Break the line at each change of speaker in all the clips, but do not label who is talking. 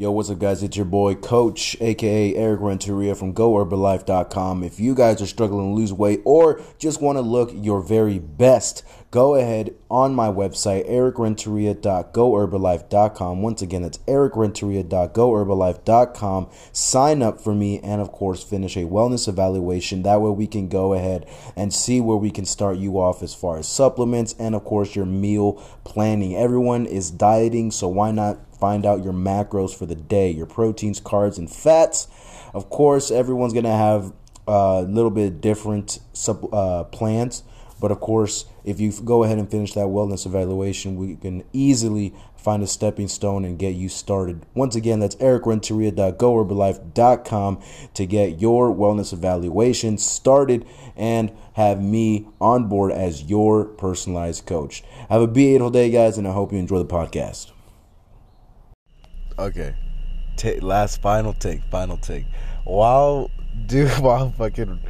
Yo, what's up, guys? It's your boy, Coach, aka Eric Renteria from GoHerbalife.com. If you guys are struggling to lose weight or just want to look your very best, go ahead on my website, ericrenteria.goherbalife.com. Once again, that's ericrenteria.goherbalife.com. Sign up for me and, of course, finish a wellness evaluation. That way, we can go ahead and see where we can start you off as far as supplements and, of course, your meal planning. Everyone is dieting, so why not? Find out your macros for the day, your proteins, carbs, and fats. Of course, everyone's going to have a little bit different sub, uh, plans. But of course, if you go ahead and finish that wellness evaluation, we can easily find a stepping stone and get you started. Once again, that's ericrenteria.goherbalife.com to get your wellness evaluation started and have me on board as your personalized coach. Have a beautiful day, guys, and I hope you enjoy the podcast. Okay. Take last final take, final take. While do while fucking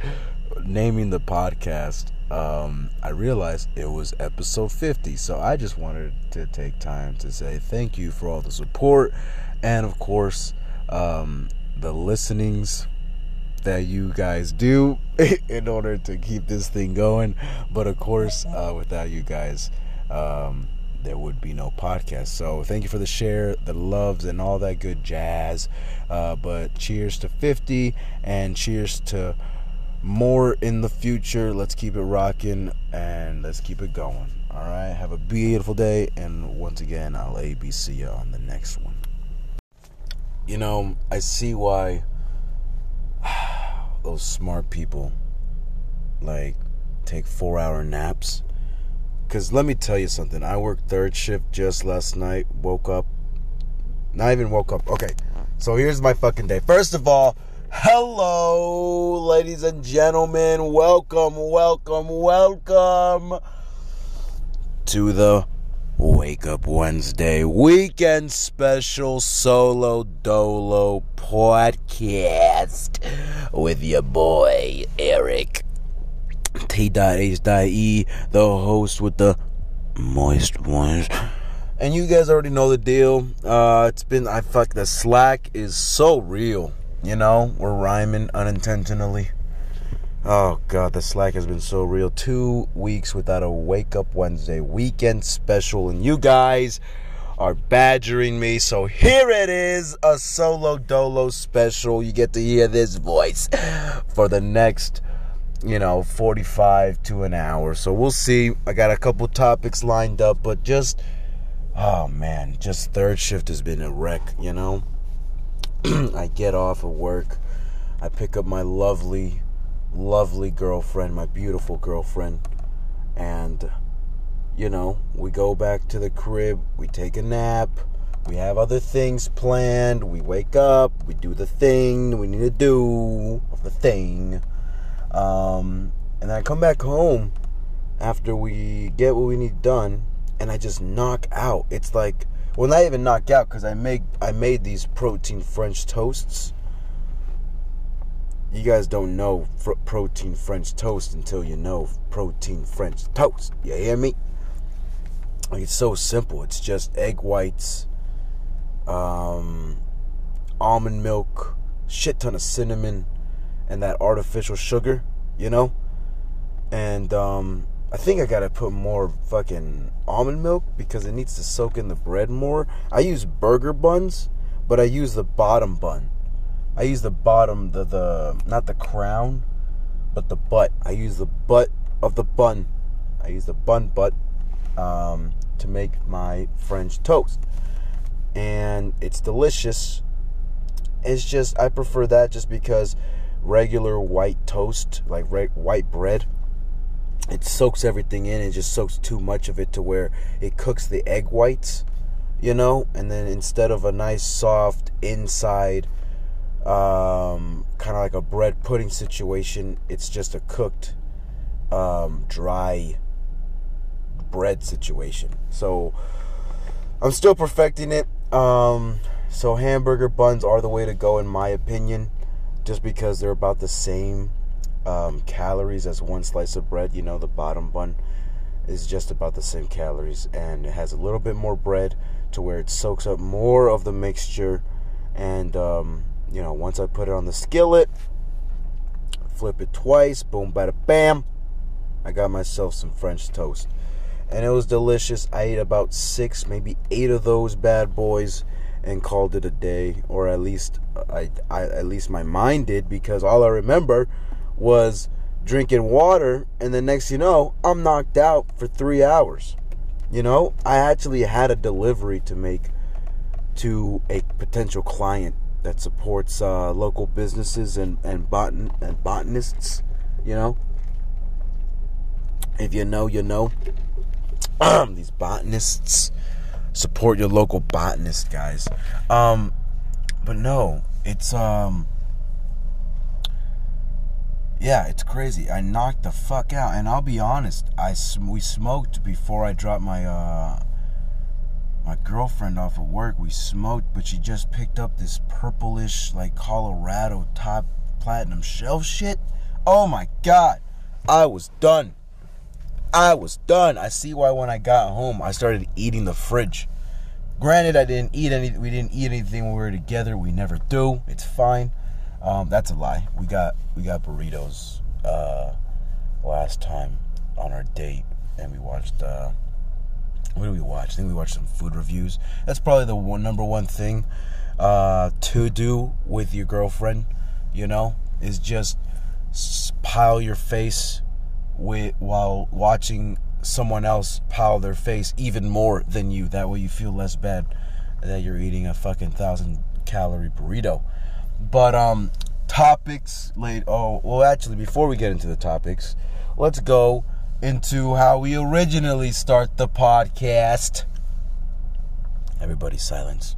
naming the podcast, um, I realized it was episode 50. So I just wanted to take time to say thank you for all the support and of course um, the listenings that you guys do in order to keep this thing going. But of course, uh, without you guys, um, there would be no podcast. So thank you for the share, the loves, and all that good jazz. Uh, but cheers to 50 and cheers to more in the future. Let's keep it rocking and let's keep it going. All right. Have a beautiful day. And once again, I'll ABC you on the next one. You know, I see why those smart people like take four hour naps because let me tell you something. I worked third shift just last night. Woke up. Not even woke up. Okay. So here's my fucking day. First of all, hello, ladies and gentlemen. Welcome, welcome, welcome to the Wake Up Wednesday weekend special solo dolo podcast with your boy, Eric. T.H.E, the host with the moist ones. And you guys already know the deal. Uh, it's been, I fuck, the slack is so real. You know, we're rhyming unintentionally. Oh, God, the slack has been so real. Two weeks without a Wake Up Wednesday weekend special. And you guys are badgering me. So here it is a solo dolo special. You get to hear this voice for the next you know, 45 to an hour. So we'll see. I got a couple topics lined up, but just, oh man, just third shift has been a wreck, you know? I get off of work, I pick up my lovely, lovely girlfriend, my beautiful girlfriend, and, you know, we go back to the crib, we take a nap. We have other things planned. We wake up, we do the thing we need to do of the thing um, and I come back home after we get what we need done, and I just knock out. It's like, well, not even knock out because I make I made these protein French toasts. You guys don't know fr- protein French toast until you know protein French toast. You hear me? Like it's so simple. It's just egg whites, um, almond milk, shit ton of cinnamon and that artificial sugar, you know? And um, I think I gotta put more fucking almond milk because it needs to soak in the bread more. I use burger buns, but I use the bottom bun. I use the bottom, the the not the crown, but the butt. I use the butt of the bun. I use the bun butt um, to make my French toast, and it's delicious. It's just I prefer that just because regular white toast, like re- white bread, it soaks everything in. It just soaks too much of it to where it cooks the egg whites, you know. And then instead of a nice soft inside, um, kind of like a bread pudding situation, it's just a cooked, um, dry bread situation. So I'm still perfecting it. Um, so hamburger buns are the way to go, in my opinion just because they're about the same um, calories as one slice of bread. You know, the bottom bun is just about the same calories, and it has a little bit more bread to where it soaks up more of the mixture And, um, you know, once I put it on the skillet, flip it twice, boom, bada bam, I got myself some French toast. And it was delicious. I ate about six, maybe eight of those bad boys and called it a day, or at least I, I at least my mind did, because all I remember was drinking water, and the next you know, I'm knocked out for three hours. You know, I actually had a delivery to make to a potential client that supports uh, local businesses and and, botan- and botanists. You know, if you know, you know. These botanists support your local botanist, guys. Um, but no, it's um yeah, it's crazy. I knocked the fuck out, and I'll be honest. I we smoked before I dropped my uh my girlfriend off of work. We smoked, but she just picked up this purplish like Colorado top platinum shelf shit. Oh my god, I was done. I was done. I see why when I got home I started eating the fridge. Granted, I didn't eat any. We didn't eat anything when we were together. We never do. It's fine. Um, that's a lie. We got we got burritos uh, last time on our date, and we watched. Uh, what did we watch? I think we watched some food reviews. That's probably the one number one thing uh, to do with your girlfriend. You know, is just pile your face with while watching someone else pile their face even more than you. That way, you feel less bad that you're eating a fucking thousand calorie burrito. But um, topics late. Oh, well, actually, before we get into the topics, let's go into how we originally start the podcast. Everybody, silence.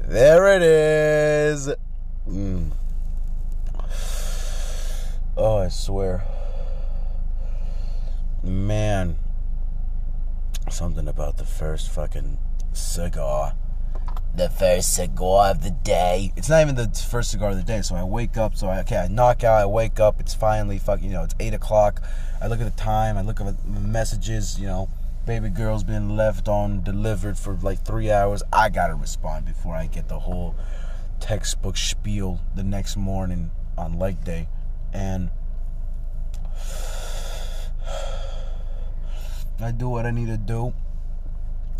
There it is. Mm. Oh, I swear. Man. Something about the first fucking cigar the first cigar of the day. It's not even the first cigar of the day. So I wake up. So I okay, I knock out. I wake up. It's finally fucking. You know, it's eight o'clock. I look at the time. I look at the messages. You know, baby girl's been left on delivered for like three hours. I gotta respond before I get the whole textbook spiel the next morning on leg day, and. I do what I need to do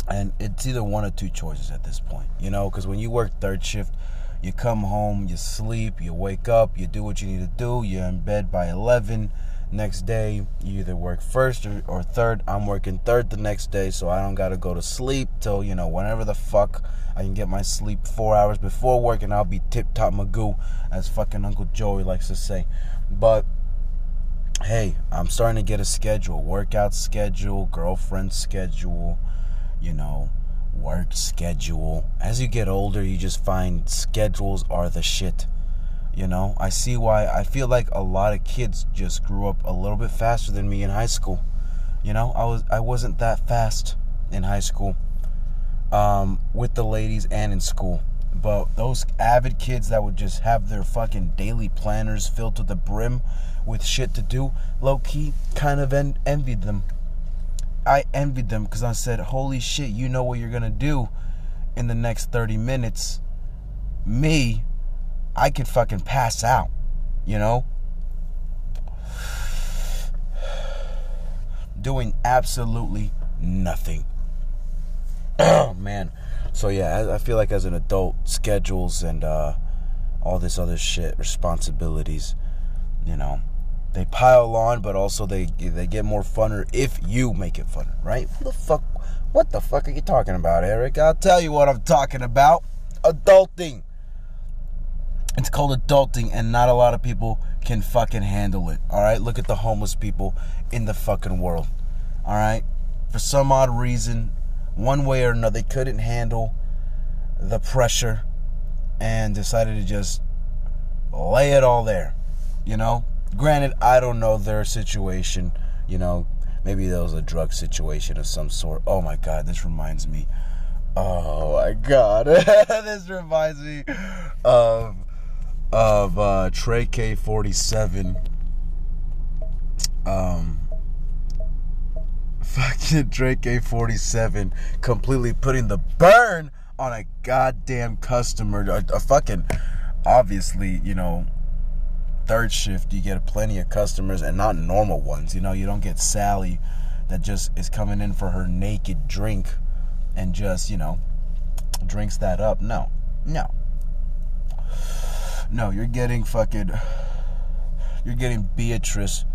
and it's either one or two choices at this point you know because when you work third shift you come home you sleep you wake up you do what you need to do you're in bed by 11 next day you either work first or, or third i'm working third the next day so i don't gotta go to sleep till you know whenever the fuck i can get my sleep four hours before work and i'll be tip top magoo as fucking uncle joey likes to say but hey i'm starting to get a schedule workout schedule girlfriend schedule you know, work schedule. As you get older, you just find schedules are the shit. You know, I see why I feel like a lot of kids just grew up a little bit faster than me in high school. You know, I was I wasn't that fast in high school. Um, with the ladies and in school. But those avid kids that would just have their fucking daily planners filled to the brim with shit to do, low key kind of en- envied them. I envied them because I said, "Holy shit, you know what you're gonna do in the next 30 minutes." Me, I could fucking pass out, you know. Doing absolutely nothing. Oh man. So yeah, I feel like as an adult, schedules and uh, all this other shit, responsibilities, you know they pile on, but also they they get more funner if you make it funner, right? What the fuck? What the fuck are you talking about, Eric? I'll tell you what I'm talking about. Adulting. It's called adulting, and not a lot of people can fucking handle it. All right, look at the homeless people in the fucking world. All right, for some odd reason, one way or another, they couldn't handle the pressure and decided to just lay it all there. You know, Granted, I don't know their situation. You know, maybe there was a drug situation of some sort. Oh my God, this reminds me. Oh my God, this reminds me of of uh, TreKay forty seven. Um, fucking TreKay-47 completely putting the burn on a goddamn customer, a, a fucking, obviously, you know, third shift, you get plenty of customers and not normal ones. You know, you don't get Sally that just is coming in for her naked drink and just, you know, drinks that up. No, no. No, you're getting fucking. You're getting Beatrice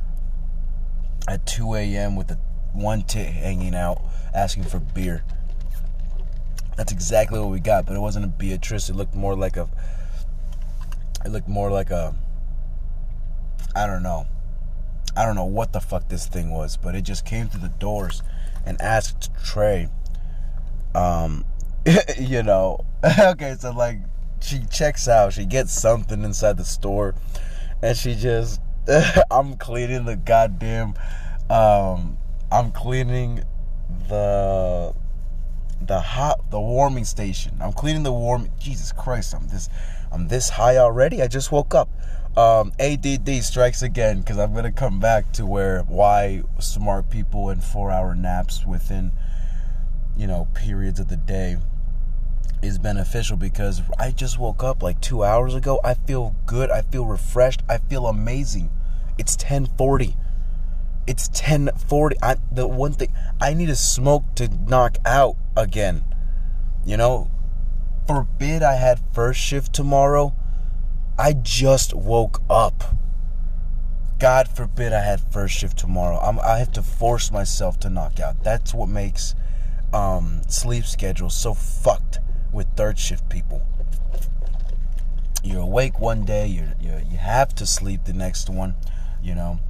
at 2 a.m. with the one tit hanging out asking for beer. That's exactly what we got, but it wasn't a Beatrice. It looked more like a. It looked more like a. I don't know. I don't know what the fuck this thing was, but it just came through the doors and asked Trey. Um, you know, okay, so like she checks out, she gets something inside the store, and she just I'm cleaning the goddamn um I'm cleaning the the hot the warming station. I'm cleaning the warm Jesus Christ, I'm this I'm this high already. I just woke up. Um, ADD strikes again because I'm gonna come back to where why smart people and four hour naps within you know periods of the day is beneficial because I just woke up like two hours ago. I feel good. I feel refreshed. I feel amazing. It's 1040. It's 1040. I, the one thing I need a smoke to knock out again. You know, forbid I had first shift tomorrow. I just woke up. God forbid I had first shift tomorrow. I'm, I have to force myself to knock out. That's what makes um, sleep schedule so fucked with third shift people. You're awake one day, you you you have to sleep the next one, you know.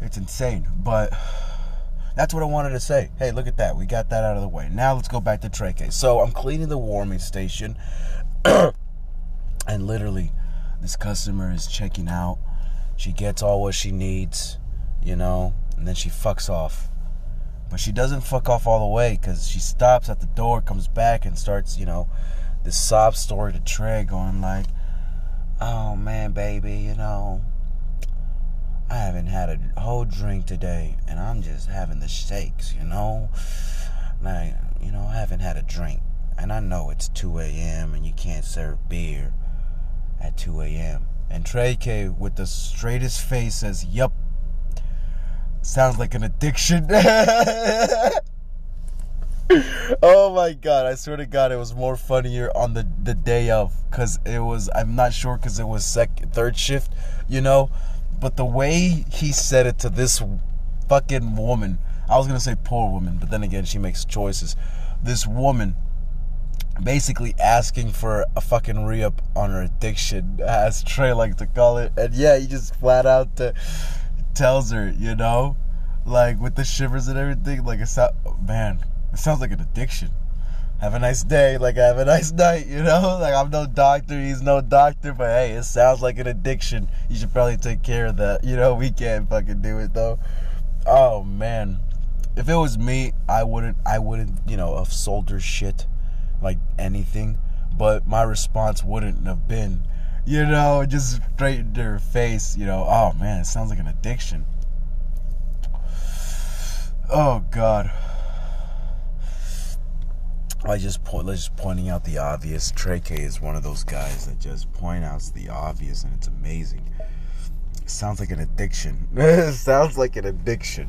It's insane, but that's what I wanted to say. Hey, look at that. We got that out of the way. Now let's go back to case. So I'm cleaning the warming station, and literally, this customer is checking out. She gets all what she needs, you know, and then she fucks off. But she doesn't fuck off all the way because she stops at the door, comes back, and starts, you know, this sob story to Trey, going like, "Oh man, baby, you know, I haven't had a whole drink today, and I'm just having the shakes, you know, like, you know, I haven't had a drink, and I know it's 2 a.m. and you can't serve beer at 2 a.m." And TreKay with the straightest face says, "Yup." sounds like an addiction. oh my god, I swear to god it was more funnier on the the day of cuz it was I'm not sure cuz it was second third shift, you know, but the way he said it to this fucking woman, I was to say poor woman, but then again she makes choices. This woman basically asking for a fucking re-up on her addiction, as Trey like to call it. And yeah, he just flat out to tells her, you know, like with the shivers and everything. Like it's man, it sounds like an addiction. Have a nice day, like I have a nice night, you know. Like I'm no doctor, he's no doctor, but hey, it sounds like an addiction. You should probably take care of that. You know, we can't fucking do it though. Oh man, if it was me, I wouldn't, I wouldn't, you know, have sold her shit, like anything. But my response wouldn't have been, you know, just straight into her face, you know, oh man, it sounds like an addiction. Oh God. I just point, just pointing out the obvious. TreKay is one of those guys that just point out the obvious, and it's amazing. Sounds like an addiction. sounds like an addiction.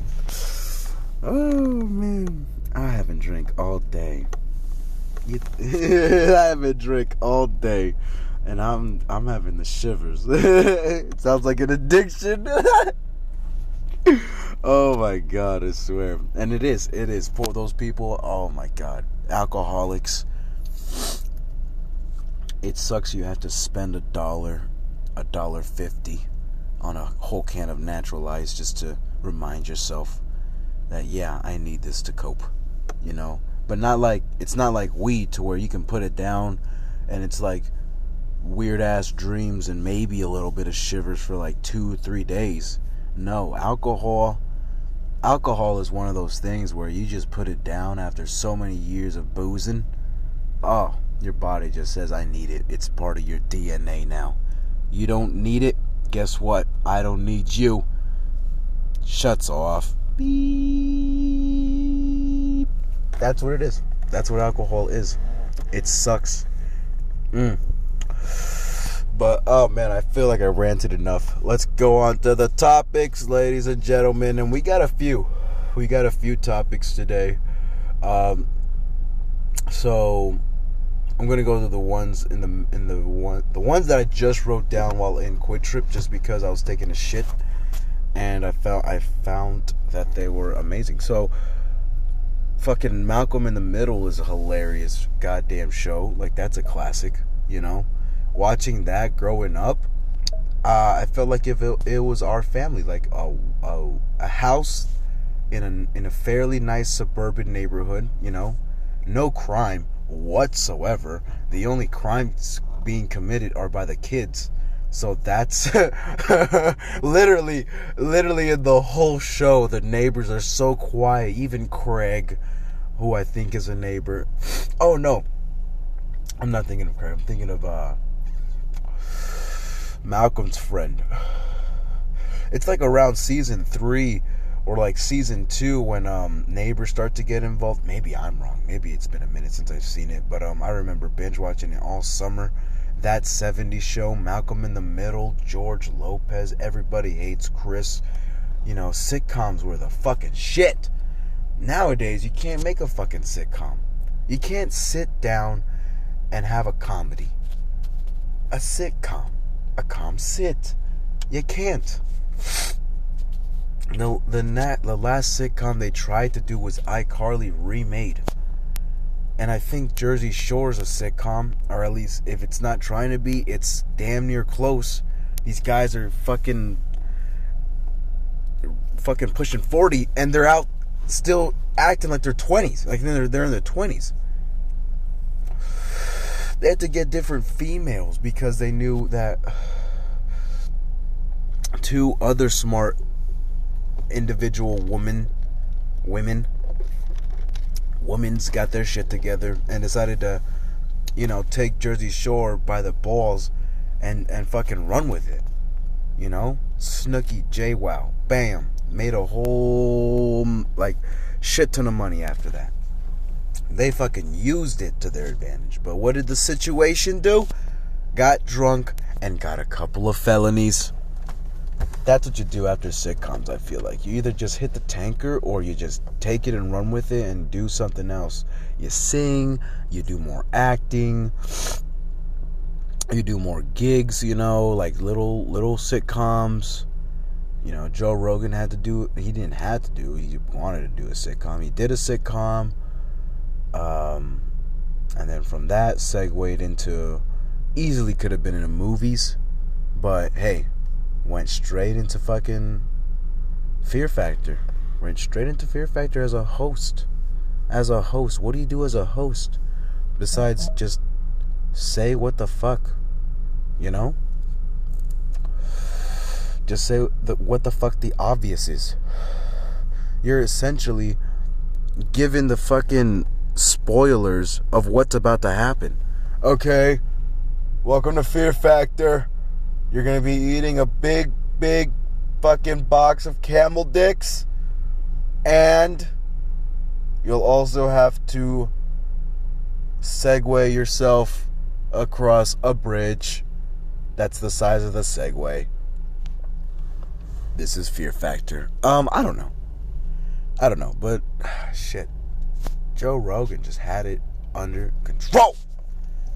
Oh man, I haven't drank all day. I haven't drank all day and I'm I'm having the shivers. sounds like an addiction. oh my god, I swear. And it is, it is for those people, oh my god. Alcoholics. It sucks you have to spend a dollar, a dollar fifty on a whole can of natural ice just to remind yourself that yeah, I need this to cope. You know? But not like it's not like weed to where you can put it down and it's like weird ass dreams and maybe a little bit of shivers for like two or three days. No, alcohol alcohol is one of those things where you just put it down after so many years of boozing. Oh, your body just says, I need it. It's part of your DNA now. You don't need it. Guess what? I don't need you. Shuts off. Beep. that's what it is. That's what alcohol is. It sucks. Mm. But oh man, I feel like I ranted enough. Let's go on to the topics, ladies and gentlemen, and we got a few. We got a few topics today. Um, so I'm gonna go to the ones in the in the one the ones that I just wrote down while in QuikTrip, just because I was taking a shit, and I felt I found that they were amazing. So, fucking Malcolm in the Middle is a hilarious goddamn show. Like that's a classic, you know. Watching that growing up, uh, I felt like if it, it was our family, like a, a a house in a in a fairly nice suburban neighborhood, you know, no crime whatsoever. The only crimes being committed are by the kids. So that's literally, literally in the whole show, the neighbors are so quiet. Even Craig, who I think is a neighbor. Oh no, I'm not thinking of Craig. I'm thinking of uh, Malcolm's friend. It's like around season three or like season two when um, neighbors start to get involved. Maybe I'm wrong. Maybe it's been a minute since I've seen it, but um, I remember binge watching it all summer. That 70s show, Malcolm in the Middle, George Lopez, Everybody Hates Chris. You know, sitcoms were the fucking shit. Nowadays, you can't make a fucking sitcom. You can't sit down and have a comedy. A sitcom. A calm sit. You can't. No, the nat, the last sitcom they tried to do was iCarly remade. And I think Jersey Shore's a sitcom, or at least if it's not trying to be, it's damn near close. These guys are fucking fucking pushing 40 and they're out still acting like they're 20s. Like they're they're in their 20s. They had to get different females because they knew that two other smart individual woman, women, women's got their shit together and decided to, you know, take Jersey Shore by the balls and and fucking run with it. You know, Snooki, JWoww, bam, made a whole like shit ton of money after that. They fucking used it to their advantage. But what did the situation do? Got drunk and got a couple of felonies that's what you do after sitcoms, I feel like. You either just hit the tanker or you just take it and run with it and do something else. You sing, you do more acting, you do more gigs, you know, like little little sitcoms. You know, Joe Rogan had to do he didn't have to do, he wanted to do a sitcom. He did a sitcom. Um and then from that segued into easily could have been in the movies. But hey, went straight into fucking Fear Factor. Went straight into Fear Factor as a host. As a host. What do you do as a host? Besides just say what the fuck? You know? Just say the, what the fuck the obvious is. You're essentially given the fucking spoilers of what's about to happen. Okay, welcome to Fear Factor. You're to be eating a big, big fucking box of camel dicks. And you'll also have to segue yourself across a bridge that's the size of the Segway. This is Fear Factor. Um, I don't know. I don't know, but shit. Joe Rogan just had it under control.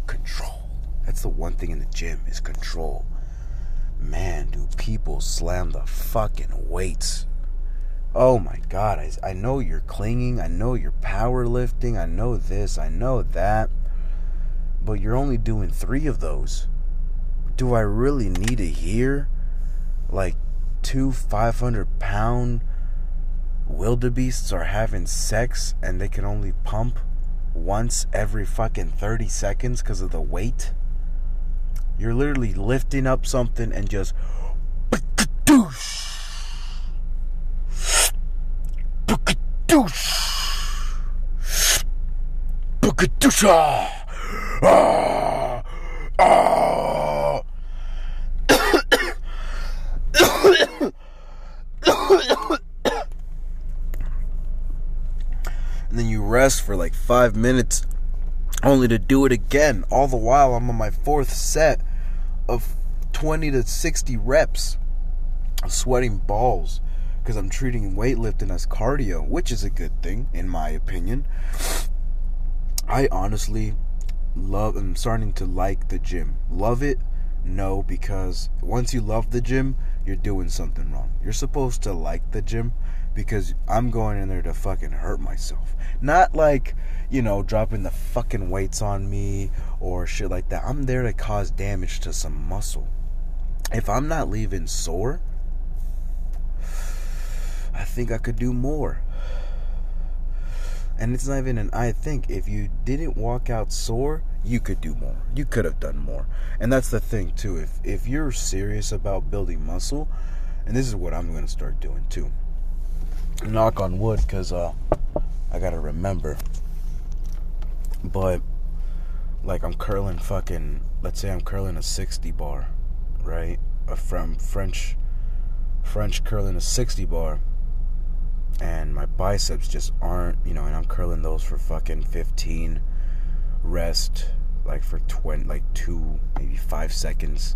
Control. That's the one thing in the gym is control man, do people slam the fucking weights. Oh my god, I, I know you're clinging, I know you're powerlifting, I know this, I know that, but you're only doing three of those. Do I really need to hear like two 500 pound wildebeests are having sex and they can only pump once every fucking 30 seconds because of the weight? You're literally lifting up something and just Ah, ah. and then you rest for like five minutes, only to do it again. All the while, I'm on my fourth set of 20 to 60 reps, sweating balls because I'm treating weightlifting as cardio, which is a good thing, in my opinion. I honestly love, I'm starting to like the gym. Love it? No, because once you love the gym, you're doing something wrong. You're supposed to like the gym because I'm going in there to fucking hurt myself. Not like, you know, dropping the fucking weights on me or shit like that. I'm there to cause damage to some muscle. If I'm not leaving sore, I think I could do more. And it's not even an I think. If you didn't walk out sore, you could do more. You could have done more. And that's the thing too. If if you're serious about building muscle, and this is what I'm going to start doing too. Knock on wood cuz uh I got to remember. But like I'm curling fucking let's say I'm curling a 60 bar, right? A from French French curling a 60 bar and my biceps just aren't, you know, and I'm curling those for fucking 15 rest like for 20 like 2 maybe 5 seconds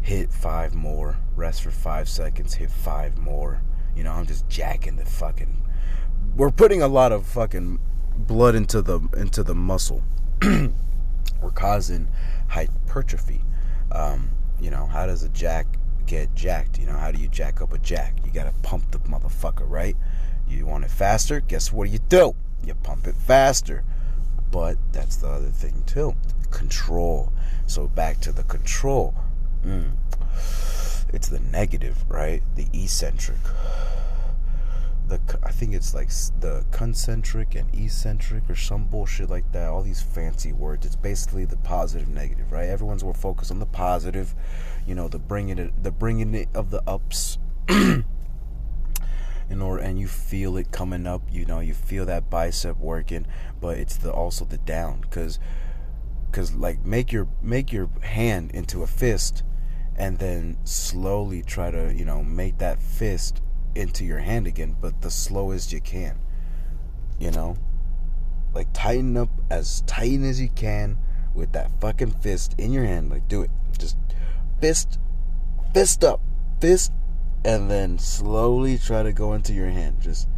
hit 5 more rest for 5 seconds hit 5 more you know I'm just jacking the fucking we're putting a lot of fucking blood into the into the muscle we're causing hypertrophy um, you know how does a jack get jacked. You know, how do you jack up a jack? You gotta pump the motherfucker, right? You want it faster? Guess what you do? You pump it faster. But that's the other thing too. Control. So back to the control. Mm. It's the negative, right? The eccentric the I think it's like the concentric and eccentric or some bullshit like that. All these fancy words. It's basically the positive, negative, right? Everyone's more focused on the positive, you know, the bringing it, the bringing it of the ups. in order and you feel it coming up you know you feel that bicep working but it's the also the down because because like make your make your hand into a fist and then slowly try to you know make that fist into your hand again, but the slowest you can. You know? Like tighten up as tight as you can with that fucking fist in your hand. Like do it. Just fist fist up. Fist and then slowly try to go into your hand. Just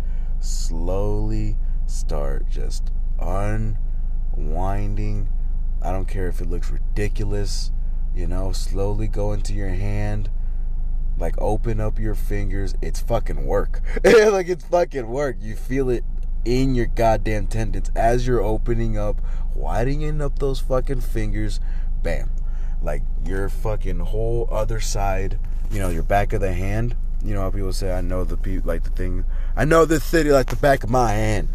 slowly start just unwinding. I don't care if it looks ridiculous, you know, slowly go into your hand like open up your fingers. It's fucking work. like it's fucking work. You feel it in your goddamn tendons as you're opening up, widening up those fucking fingers. Bam. Like your fucking whole other side, you know, your back of the hand. You know how people say, I know the people like the thing. I know this city like the back of my hand.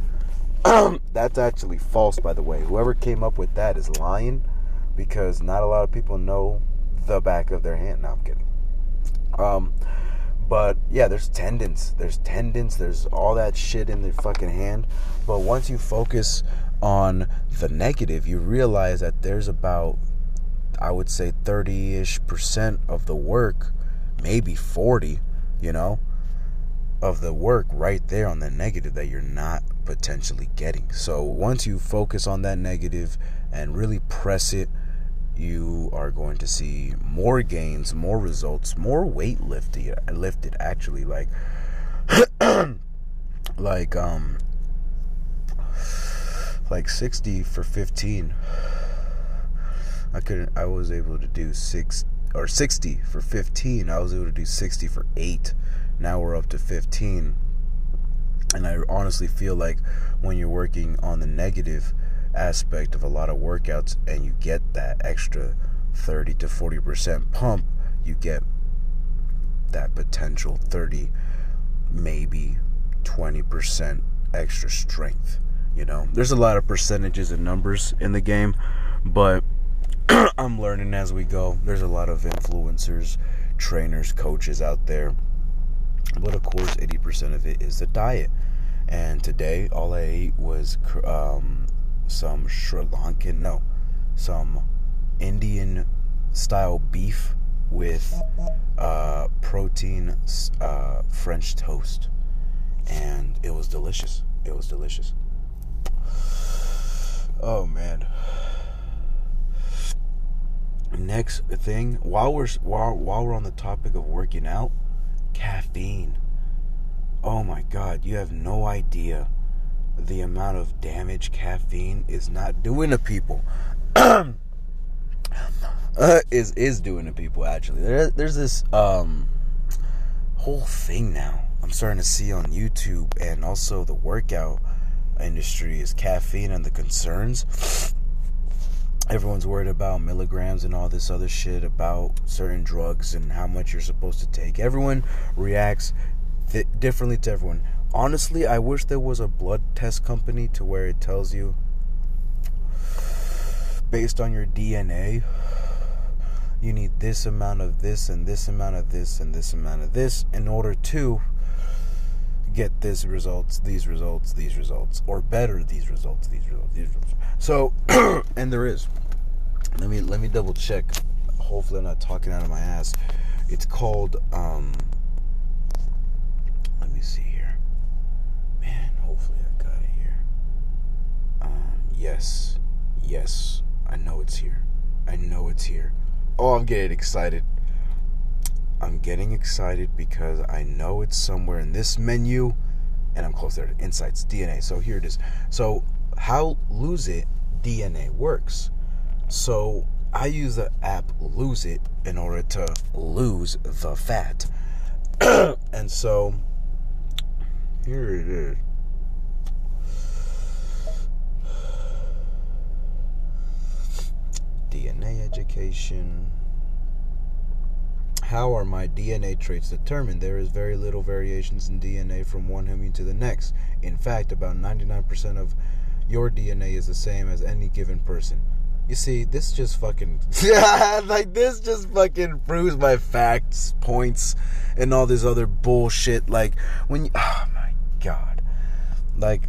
That's actually false, by the way. Whoever came up with that is lying because not a lot of people know the back of their hand. No, I'm kidding. Um, but yeah, there's tendons. There's tendons. There's all that shit in the fucking hand. But once you focus on the negative, you realize that there's about, I would say, 30 ish percent of the work, maybe 40, you know, of the work right there on the negative that you're not potentially getting. So once you focus on that negative and really press it you are going to see more gains, more results, more weight lifted lifted actually like like um like 60 for 15 I couldn't I was able to do 6 or 60 for 15 I was able to do 60 for 8 now we're up to 15 and I honestly feel like when you're working on the negative aspect of a lot of workouts and you get that extra 30 to 40% pump, you get that potential 30, maybe 20% extra strength. You know, there's a lot of percentages and numbers in the game, but I'm learning as we go. There's a lot of influencers, trainers, coaches out there. But of course, 80% of it is the diet. And today, all I ate was um, some Sri Lankan, no, some Indian style beef with uh, protein uh, French toast. And it was delicious. It was delicious. Oh man. Next thing, while we're while while we're on the topic of working out, caffeine. Oh my god, you have no idea the amount of damage caffeine is not doing to people. uh, is is doing to people actually. There, there's this um whole thing now. I'm starting to see on YouTube and also the workout industry is caffeine and the concerns. Everyone's worried about milligrams and all this other shit about certain drugs and how much you're supposed to take. Everyone reacts th- differently to everyone. Honestly, I wish there was a blood test company to where it tells you based on your DNA you need this amount of this and this amount of this and this amount of this in order to get this results, these results, these results, or better these results, these results, these results. So, and there is. Let me let me double check. Hopefully, I'm not talking out of my ass. It's called. um Let me see hopefully I got it here. Um, yes, yes, I know it's here. I know it's here. Oh, I'm getting excited. I'm getting excited because I know it's somewhere in this menu and I'm close there. To insights, DNA. So here it is. So, how Lose It DNA works. So, I use the app Lose It in order to lose the fat. and so, here it is. DNA education. How are my DNA traits determined? There is very little variations in DNA from one human to the next. In fact, about 99% of your DNA is the same as any given person. You see, this just fucking like this just fucking proves my facts, points, and all this other bullshit. Like when you, oh my god, like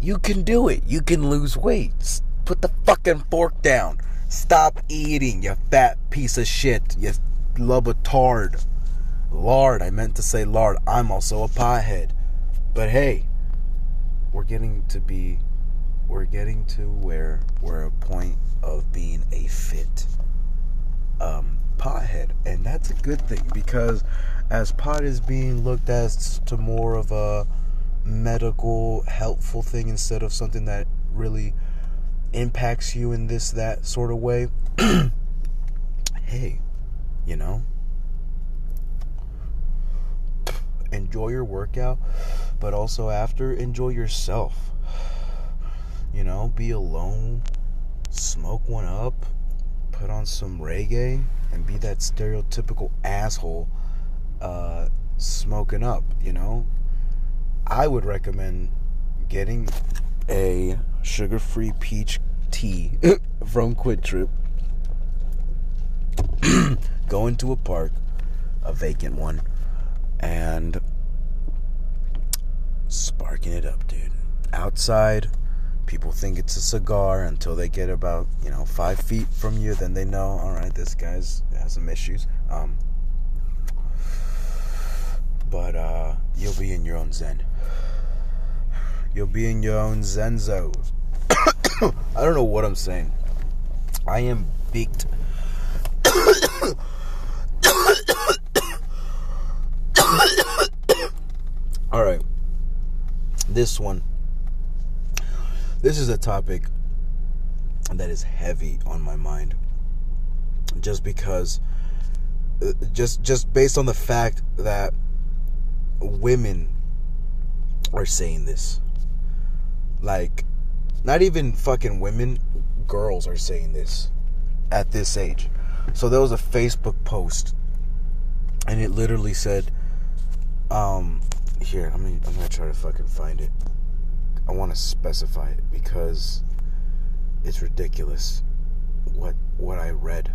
you can do it. You can lose weight. Put the fucking fork down. Stop eating, you fat piece of shit. You lobotard. Lard, I meant to say lard. I'm also a pothead. But hey, we're getting to be, we're getting to where we're a point of being a fit um, pothead. And that's a good thing because as pot is being looked as to more of a medical, helpful thing instead of something that really impacts you in this that sort of way hey you know? Enjoy your workout but also after enjoy yourself. You know be alone smoke one up put on some reggae and be that stereotypical asshole uh, smoking up you know? I would recommend getting a sugar free peach tea from QuikTrip. Go into a park, a vacant one, and sparking it up, dude. Outside, people think it's a cigar until they get about, you know, five feet from you. Then they know, all right, this guy's has some issues. Um, but uh, you'll be in your own zen. You'll be in your own Zenzo. I don't know what I'm saying. I am beaked. All right. This one. This is a topic that is heavy on my mind. Just because uh, just just based on the fact that women are saying this like, not even fucking women, girls are saying this at this age. So there was a Facebook post, and it literally said, um, here, I'm gonna, I'm gonna try to fucking find it. I want to specify it because it's ridiculous what what I read.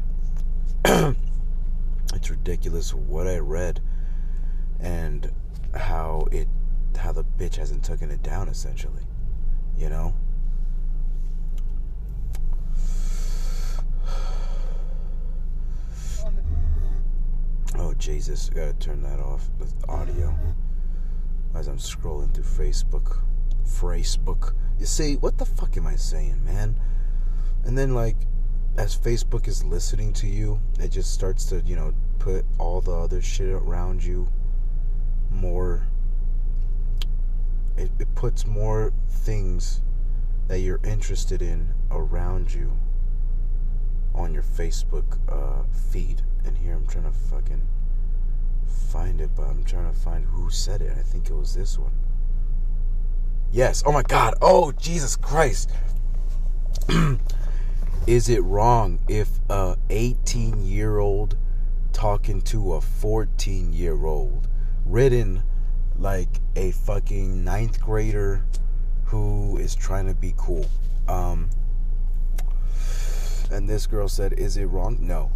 it's ridiculous what I read and how it how the bitch hasn't taken it down essentially you know? Oh, Jesus, I gotta turn that off, the audio, as I'm scrolling through Facebook. Facebook. You see, what the fuck am I saying, man? And then, like, as Facebook is listening to you, it just starts to, you know, put all the other shit around you more. It, it puts more things that you're interested in around you on your Facebook uh, feed. And here I'm trying to fucking find it, but I'm trying to find who said it. I think it was this one. Yes. Oh my God. Oh, Jesus Christ. Is it wrong if a 18 year old talking to a 14 year old, written like a fucking ninth grader who is trying to be cool? Um, and this girl said, "Is it wrong?" No.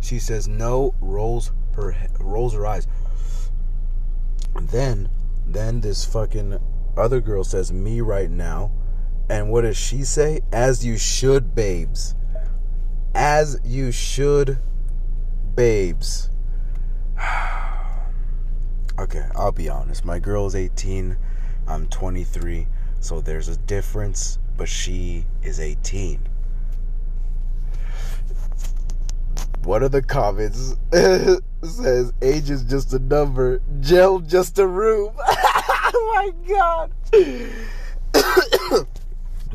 She says no, rolls her rolls her eyes. Then, then this fucking other girl says, "Me right now." And what does she say? As you should, babes. As you should, babes. okay, I'll be honest. My girl is 18. I'm 23. So there's a difference, but she is 18. One of the comments says age is just a number, jail just a room. oh my god.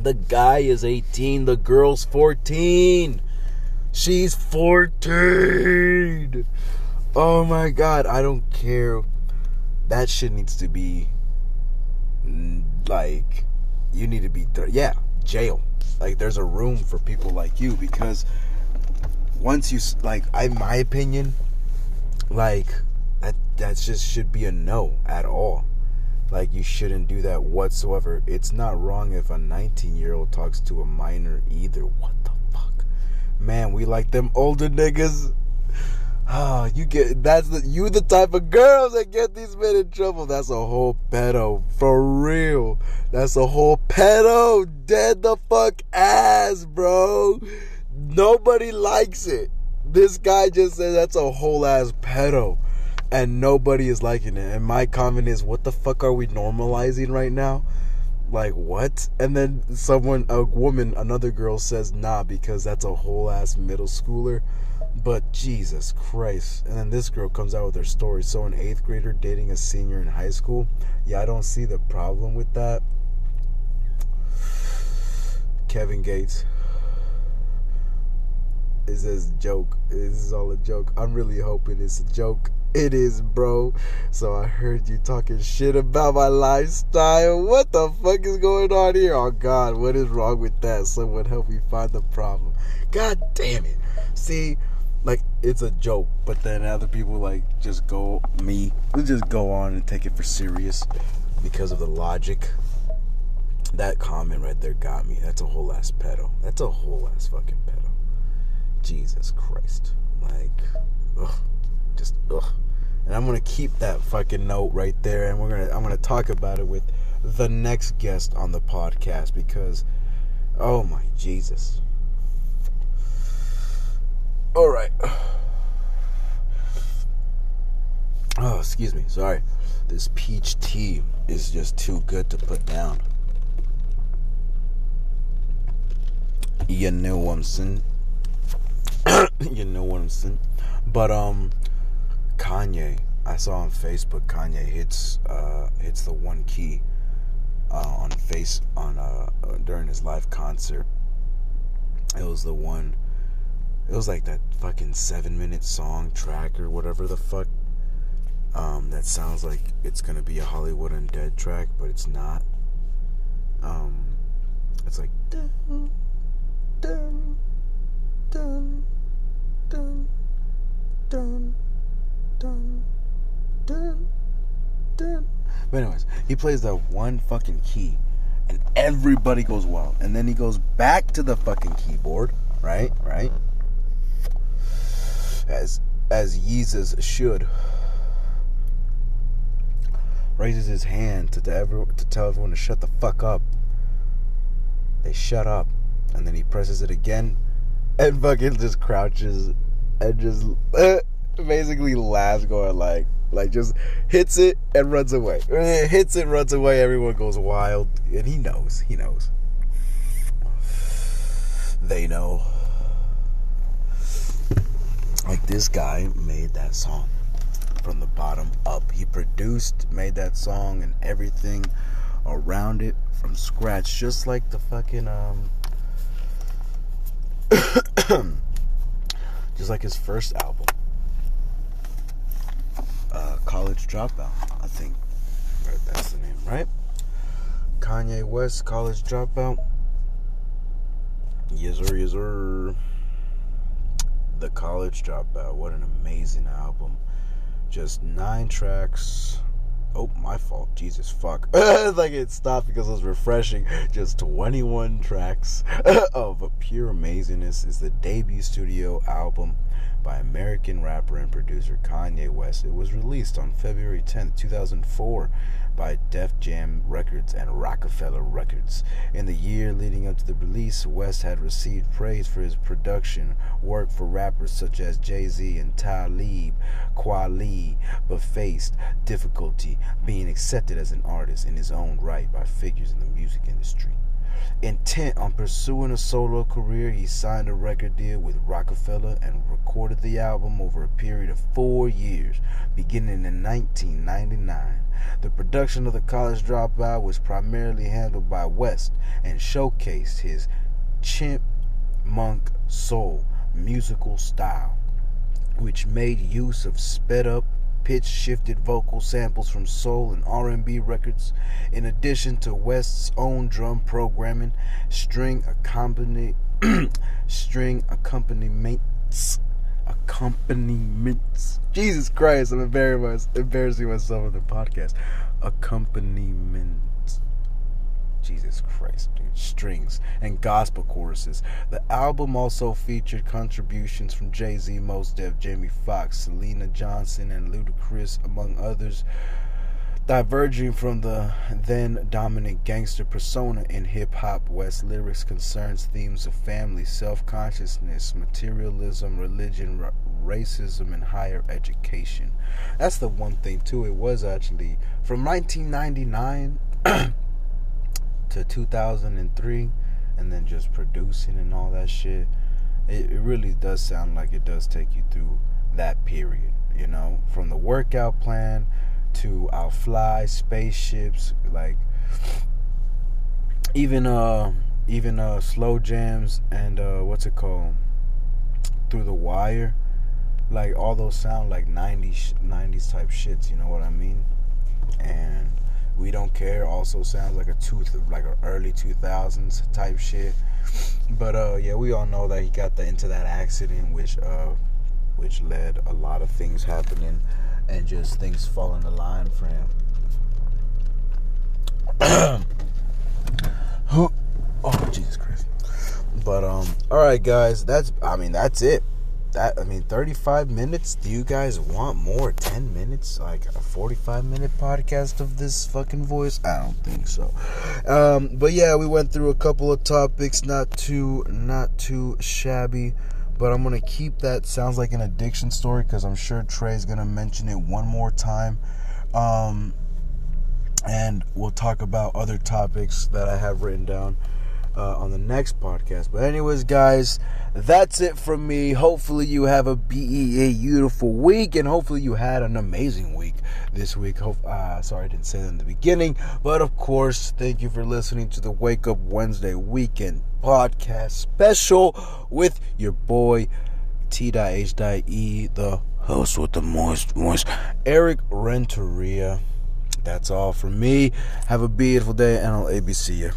The guy is 18, the girl's 14. She's 14. Oh my god, I don't care. That shit needs to be like you need to be th- yeah, jail. Like there's a room for people like you because once you like i my opinion like that that just should be a no at all like you shouldn't do that whatsoever. It's not wrong if a 19 year old talks to a minor either. What the fuck, man? We like them older niggas. Oh, you get that's the you the type of girls that get these men in trouble. That's a whole pedo for real. That's a whole pedo. Dead the fuck ass, bro. Nobody likes it. This guy just said that's a whole ass pedo and nobody is liking it. And my comment is, what the fuck are we normalizing right now? Like what? And then someone, a woman, another girl says, nah, because that's a whole ass middle schooler. But Jesus Christ. And then this girl comes out with her story. So an eighth grader dating a senior in high school. Yeah, I don't see the problem with that. Kevin Gates. It says joke. This is all a joke. I'm really hoping it's a joke. It is, bro. So I heard you talking shit about my lifestyle. What the fuck is going on here? Oh God, what is wrong with that? Someone help me find the problem. God damn it. See, like it's a joke, but then other people like just go me. Just go on and take it for serious because of the logic. That comment right there got me. That's a whole ass pedal. That's a whole ass fucking pedal. Jesus Christ. Like, ugh just ugh. And I'm gonna keep that fucking note right there, and we're gonna I'm gonna talk about it with the next guest on the podcast because, oh my Jesus. All right. Oh, excuse me. Sorry. This peach tea is just too good to put down. You know what I'm saying? you know what I'm saying? But um Kanye, I saw on Facebook Kanye hits uh, hits the one key uh, on face on uh, uh, during his live concert. It was the one. It was like that fucking seven minute song track or whatever the fuck. Um, that sounds like it's gonna be a Hollywood Undead track, but it's not. Um, it's like dun dun dun dun dun dun, dun, dun. But anyways, he plays that one fucking key, and everybody goes wild. And then he goes back to the fucking keyboard, right, right, as as Yeezus should. Raises his hand to, to, every, to tell everyone to shut the fuck up. They shut up, and then he presses it again, and fucking just crouches and just. Uh, basically laughs, going like, like just hits it and runs away. Hits it, runs away. Everyone goes wild, and he knows. He knows. They know. Like this guy made that song from the bottom up. He produced, made that song, and everything around it from scratch, just like the fucking um. just like his first album uh, College Dropout, I think. Right, that's the name, right? Kanye West, College Dropout. Yes, sir, yes, sir. The College Dropout. What an amazing album. Just nine tracks. Oh, my fault. Jesus fuck. like it stopped because it was refreshing. Just 21 tracks of pure amazingness. Is the debut studio album by American rapper and producer Kanye West. It was released on February 10, 2004 by Def Jam Records and Roc-A-Fella Records. In the year leading up to the release, West had received praise for his production work for rappers such as Jay-Z and Talib Kweli, but faced difficulty being accepted as an artist in his own right by figures in the music industry. Intent on pursuing a solo career, he signed a record deal with Roc-A-Fella and recorded the album over a period of four years, beginning in 1999. The production of the college dropout was primarily handled by West and showcased his chipmunk soul musical style, which made use of sped up pitch shifted vocal samples from soul and R&B records in addition to West's own drum programming string accompany string accompaniments. Accompaniments. Jesus Christ I'm embarrassing myself on the podcast. Accompaniment Jesus Christ, dude. Strings and gospel choruses. The album also featured contributions from Jay Z, Mos Def, Jamie Foxx, Syleena Johnson, and Ludacris, among others. Diverging from the then dominant gangster persona in hip hop, West lyrics concerns themes of family, self consciousness, materialism, religion, racism, and higher education. That's the one thing, too. It was actually from 1999 to 2003 and then just producing and all that shit it, it really does sound like it does take you through that period you know? From the workout plan to our fly spaceships like even uh even uh slow jams and uh what's it called? Through the wire. Like all those sound like 90s 90s type shits you know what i mean? And we Don't Care also sounds like a tooth like an early 2000s type shit. But uh yeah, we all know that he got the, into that accident which uh which led a lot of things happening and just things falling in line for him. Oh, Jesus Christ. But um all right guys, that's I mean that's it that I mean 35 minutes? Do you guys want more? 10 minutes? Like a 45 minute podcast of this fucking voice? I don't think so. Um, but yeah we went through a couple of topics not too not too shabby but I'm gonna keep that. Sounds like an addiction story because I'm sure Trey's gonna mention it one more time. Um, and we'll talk about other topics that I have written down uh, on the next podcast. But, anyways, guys, that's it from me. Hopefully, you have a beautiful week, and hopefully, you had an amazing week this week. Hope, uh, sorry, I didn't say that in the beginning, but of course, thank you for listening to the Wake Up Wednesday weekend podcast special with your boy T.H.E, the host with the moist voice, Eric Renteria. That's all from me. Have a beautiful day, and I'll ABC you.